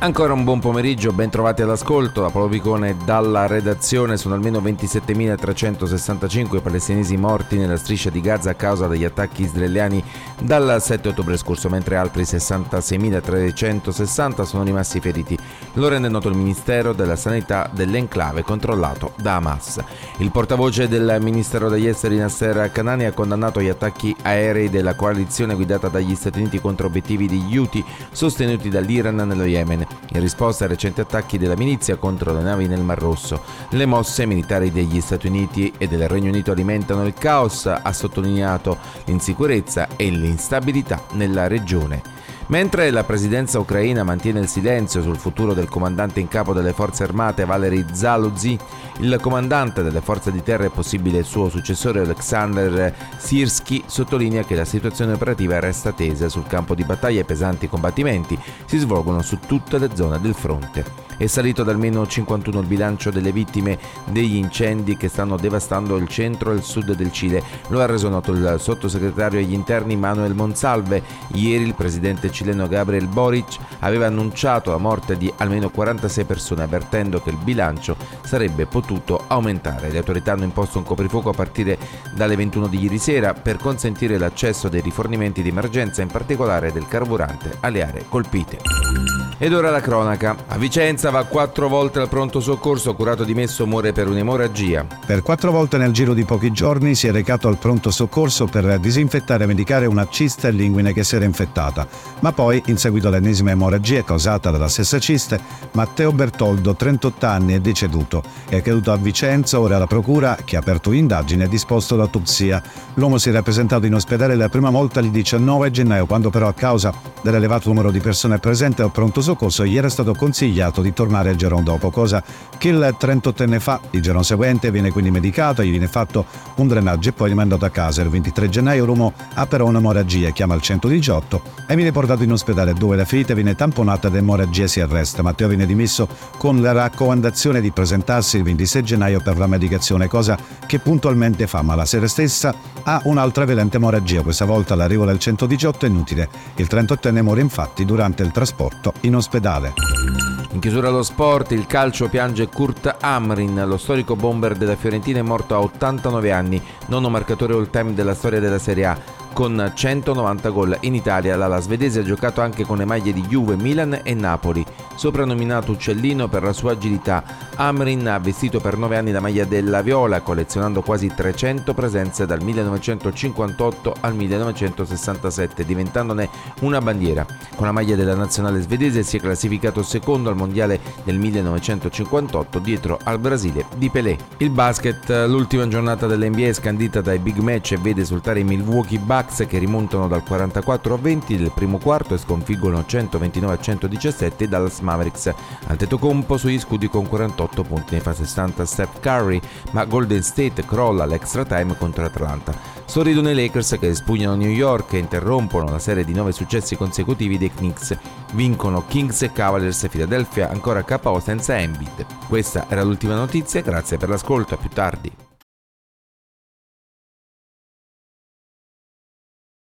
Ancora un buon pomeriggio, ben trovati all'ascolto. Da Paolo Picone dalla redazione sono almeno 27.365 palestinesi morti nella striscia di Gaza a causa degli attacchi israeliani dal 7 ottobre scorso, mentre altri 66.360 sono rimasti feriti. Lo rende noto il Ministero della Sanità dell'enclave controllato da Hamas. Il portavoce del Ministero degli Esteri Nasser Kanani ha condannato gli attacchi aerei della coalizione guidata dagli Stati Uniti contro obiettivi di Houthi sostenuti dall'Iran nello Yemen in risposta ai recenti attacchi della milizia contro le navi nel Mar Rosso. Le mosse militari degli Stati Uniti e del Regno Unito alimentano il caos, ha sottolineato l'insicurezza e l'instabilità nella regione. Mentre la presidenza ucraina mantiene il silenzio sul futuro del comandante in capo delle forze armate Valery Zaluzzi, il comandante delle forze di terra e possibile suo successore Alexander Sirsky sottolinea che la situazione operativa resta tesa sul campo di battaglia e pesanti combattimenti si svolgono su tutte le zone del fronte. È salito da almeno 51 il bilancio delle vittime degli incendi che stanno devastando il centro e il sud del Cile. Lo ha reso noto il sottosegretario agli interni Manuel Monsalve. Ieri il presidente cileno Gabriel Boric aveva annunciato la morte di almeno 46 persone, avvertendo che il bilancio sarebbe potuto aumentare. Le autorità hanno imposto un coprifuoco a partire dalle 21 di ieri sera per consentire l'accesso dei rifornimenti di emergenza, in particolare del carburante, alle aree colpite. Ed ora la cronaca. A Vicenza va quattro volte al pronto soccorso, curato dimesso muore per un'emorragia. Per quattro volte nel giro di pochi giorni si è recato al pronto soccorso per disinfettare e medicare una cista linguine che si era infettata. Ma poi, in seguito all'ennesima emorragia causata dalla stessa ciste, Matteo Bertoldo, 38 anni, è deceduto. È caduto a Vicenza, ora la procura, che ha aperto indagine, ha disposto l'autopsia. L'uomo si era presentato in ospedale la prima volta il 19 gennaio, quando però a causa dell'elevato numero di persone presenti al pronto soccorso gli era stato consigliato di tornare il giorno dopo, cosa che il 38enne fa. Il giorno seguente viene quindi medicato, gli viene fatto un drenaggio e poi rimandato a casa. Il 23 gennaio l'uomo ha però un'emorragia, chiama il 118 e viene portato in ospedale dove la ferita viene tamponata ed emorragia si arresta. Matteo viene dimesso con la raccomandazione di presentarsi il 26 gennaio per la medicazione, cosa che puntualmente fa, ma la sera stessa ha un'altra violenta emorragia, questa volta l'arrivo del 118 è inutile. Il 38enne muore infatti durante il trasporto in ospedale. In chiusura allo sport, il calcio piange Kurt Amrin, lo storico bomber della Fiorentina è morto a 89 anni, nono marcatore all-time della storia della Serie A con 190 gol in Italia. La svedese ha giocato anche con le maglie di Juve, Milan e Napoli. Soprannominato Uccellino per la sua agilità, Amrin ha vestito per 9 anni la maglia della Viola, collezionando quasi 300 presenze dal 1958 al 1967, diventandone una bandiera. Con la maglia della nazionale svedese si è classificato secondo al mondiale del 1958 dietro al Brasile di Pelé. Il basket, l'ultima giornata dell'NBA è scandita dai big match e vede esultare i Milwaukee Bucks che rimontano dal 44 a 20 del primo quarto e sconfiggono 129 a 117 i Dallas Mavericks. Antetokounmpo sugli scudi con 48 punti ne fa 60 Steph Curry, ma Golden State crolla l'extra time contro Atlanta. Sorridono i Lakers che espugnano New York e interrompono la serie di 9 successi consecutivi dei Knicks. Vincono Kings e Cavaliers e Philadelphia ancora KO senza Embiid. Questa era l'ultima notizia, grazie per l'ascolto, a più tardi.